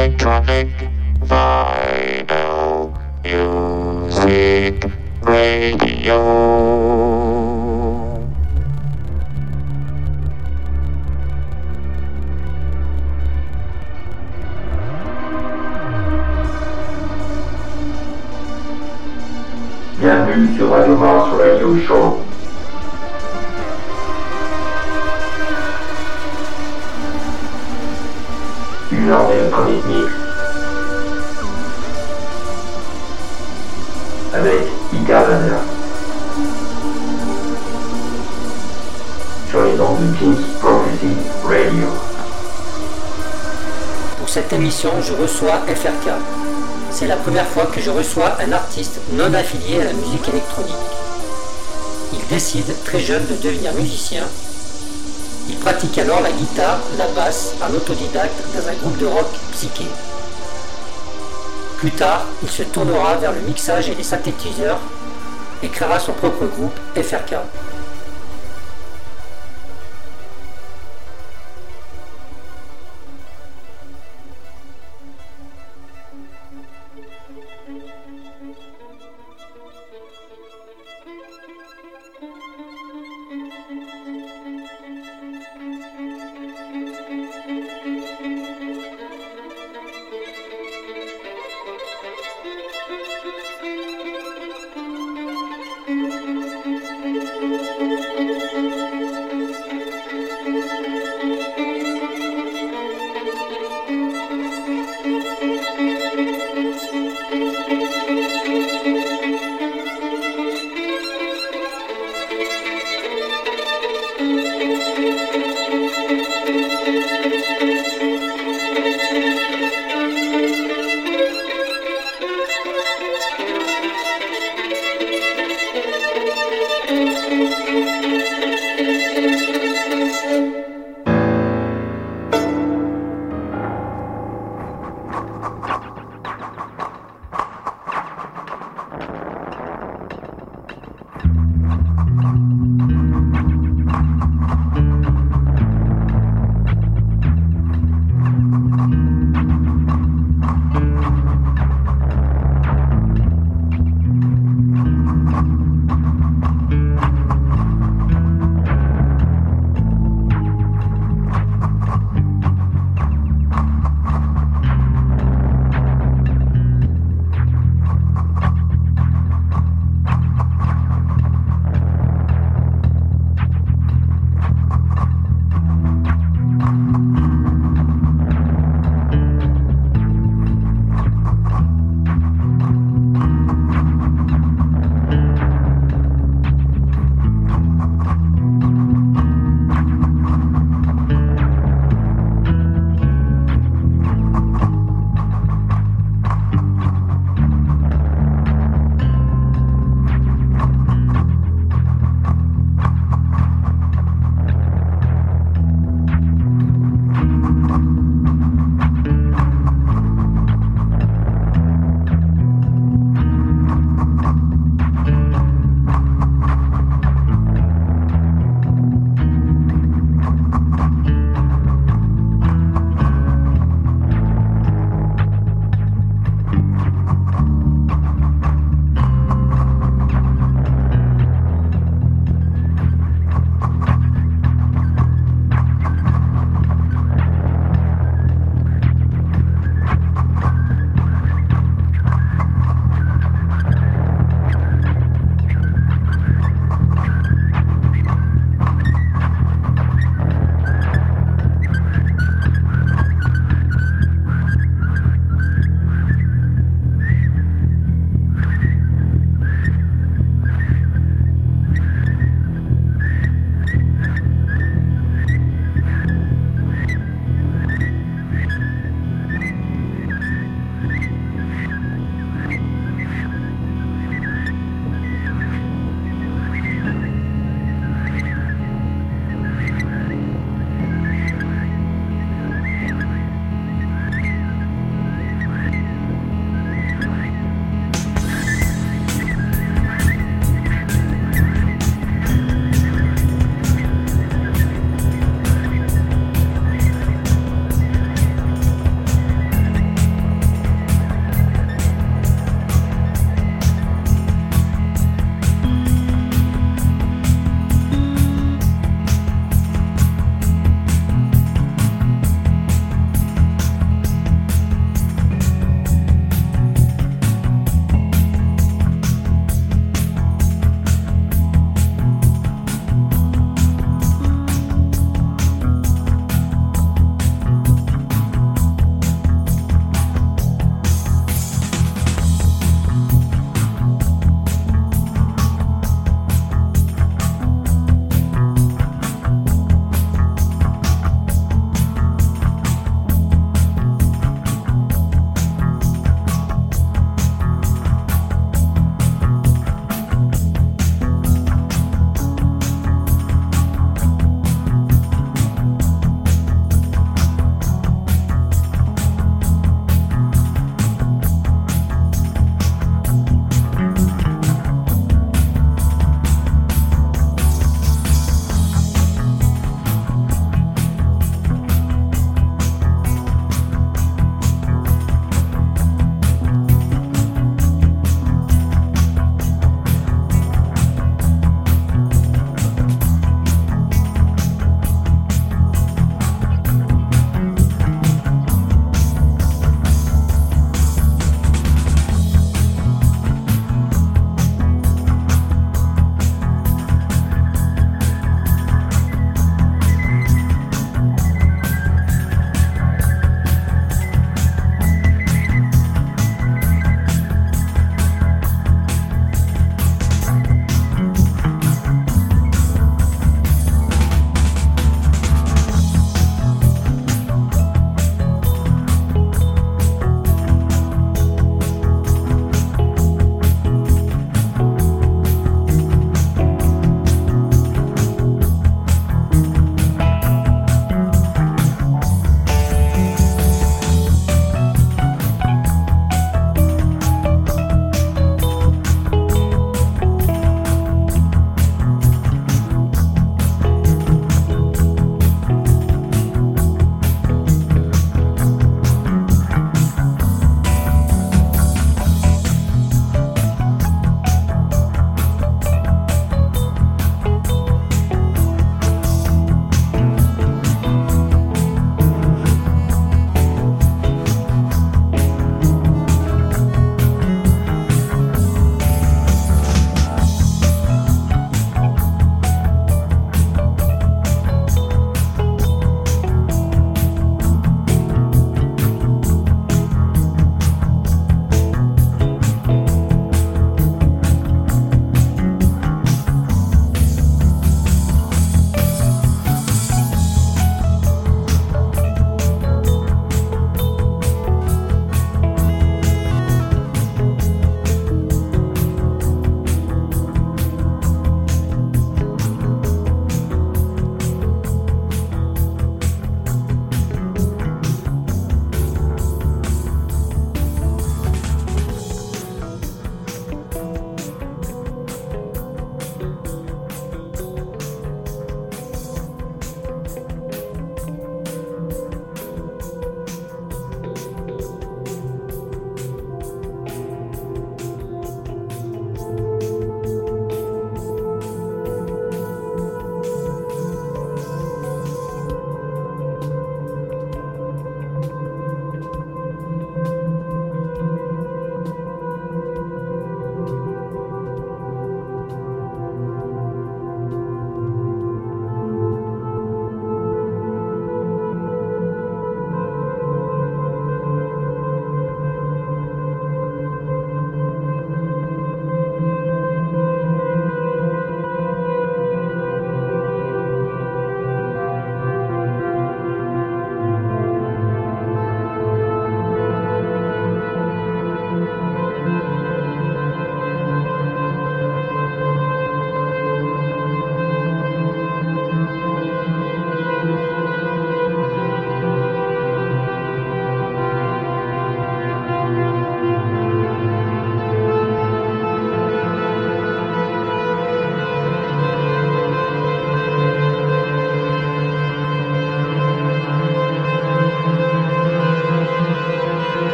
Electronic Vinyl Music Radio. Bienvenue sur Radio Mars Radio Show. La première fois que je reçois un artiste non affilié à la musique électronique. Il décide très jeune de devenir musicien. Il pratique alors la guitare, la basse, en autodidacte dans un groupe de rock psyché. Plus tard, il se tournera vers le mixage et les synthétiseurs et créera son propre groupe FRK.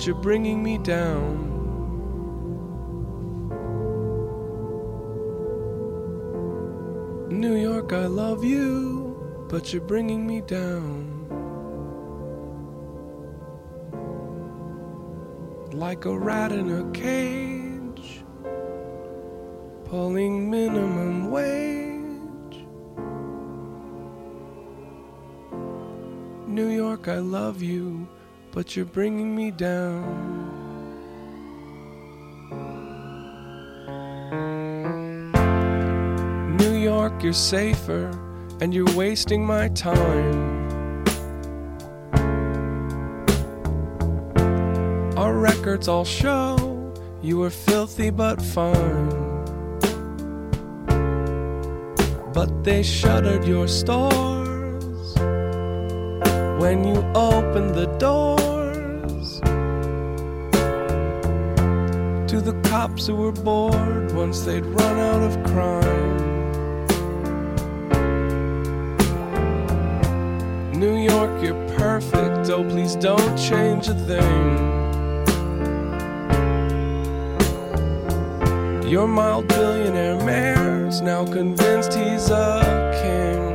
But you're bringing me down. New York, I love you, but you're bringing me down. Like a rat in a cage, pulling minimum wage. New York, I love you, but you're bringing me down. New York, you're safer, and you're wasting my time. Our records all show you were filthy but fine. But they shuttered your stores when you opened the doors to the cops who were bored once they'd run out of crime. New York, you're perfect. Oh, please don't change a thing. Your mild billionaire mayor's now convinced he's a king.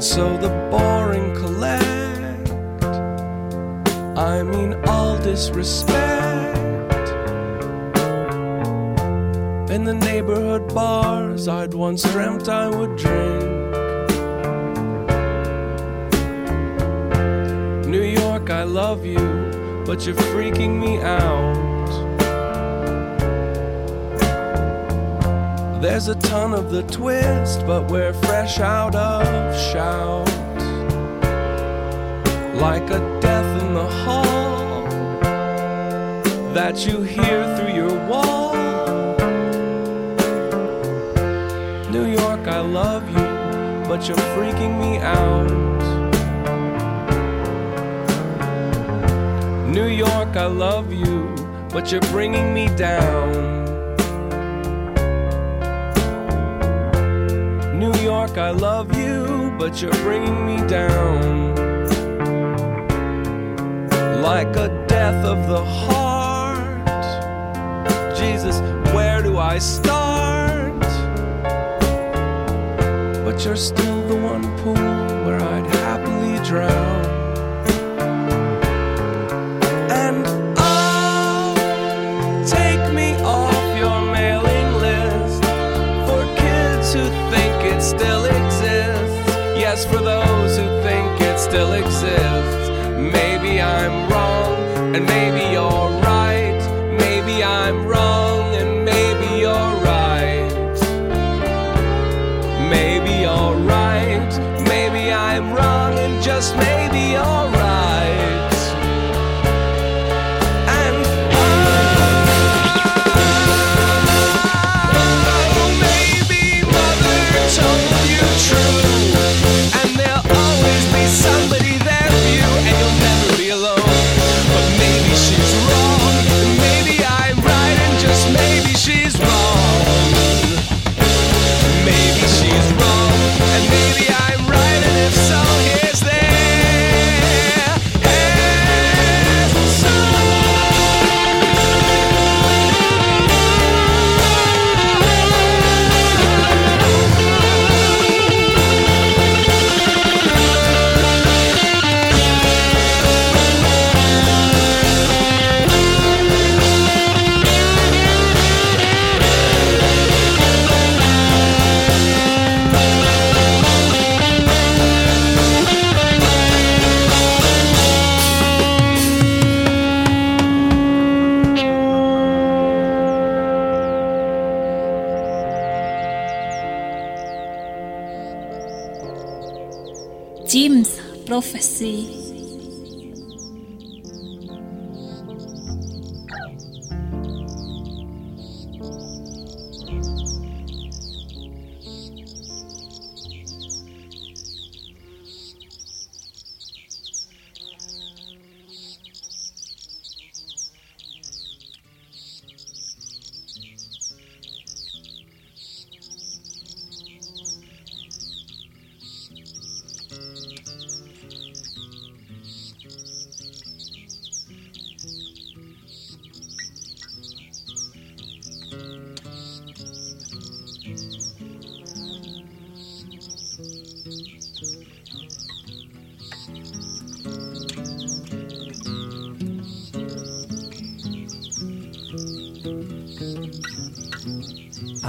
And so the boring collect. I mean, all disrespect. In the neighborhood bars I'd once dreamt I would drink. New York, I love you, but you're freaking me out. There's a ton of the twist, but we're fresh out of shout. Like a death in the hall that you hear through your wall. New York, I love you, but you're freaking me out. New York, I love you, but you're bringing me down. York, I love you, but you're bringing me down. Like a death of the heart. Jesus, where do I start? But you're still the one pool where I'd happily drown.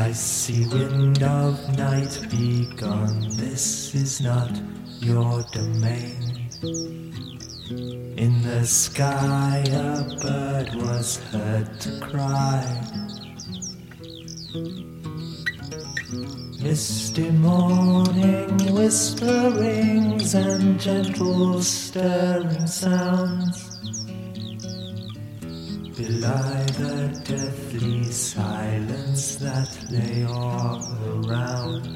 Icy wind of night, be gone. This is not your domain. In the sky, a bird was heard to cry. Misty morning whisperings and gentle stirring sounds belie the deathly silence that lay all around.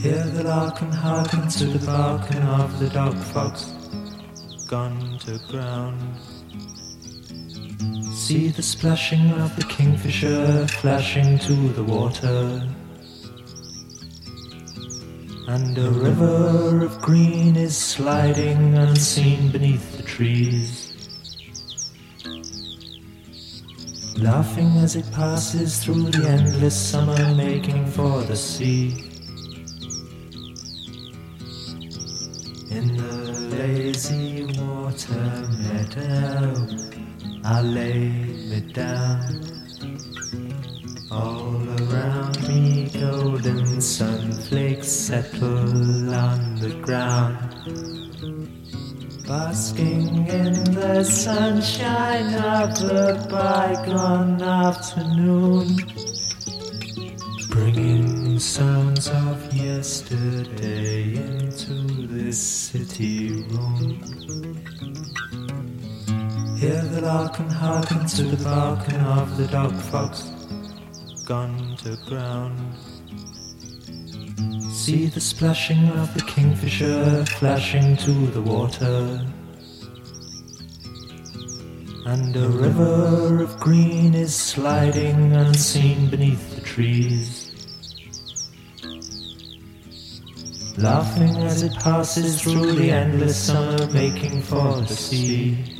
Hear the lark and hearken to the barking of the dog fox gone to ground. See the splashing of the kingfisher flashing to the water. And a river of green is sliding unseen beneath the trees. Laughing as it passes through the endless summer, making for the sea. In the lazy water meadow, I lay me down. All around me, golden sunflakes settle on the ground. Basking in the sunshine of the bygone afternoon, bringing sounds of yesterday into this city room. Hear the lark and hearken to the barking of the dog fox gone to ground. See the splashing of the kingfisher flashing to the water. And a river of green is sliding unseen beneath the trees. Laughing as it passes through the endless summer, making for the sea.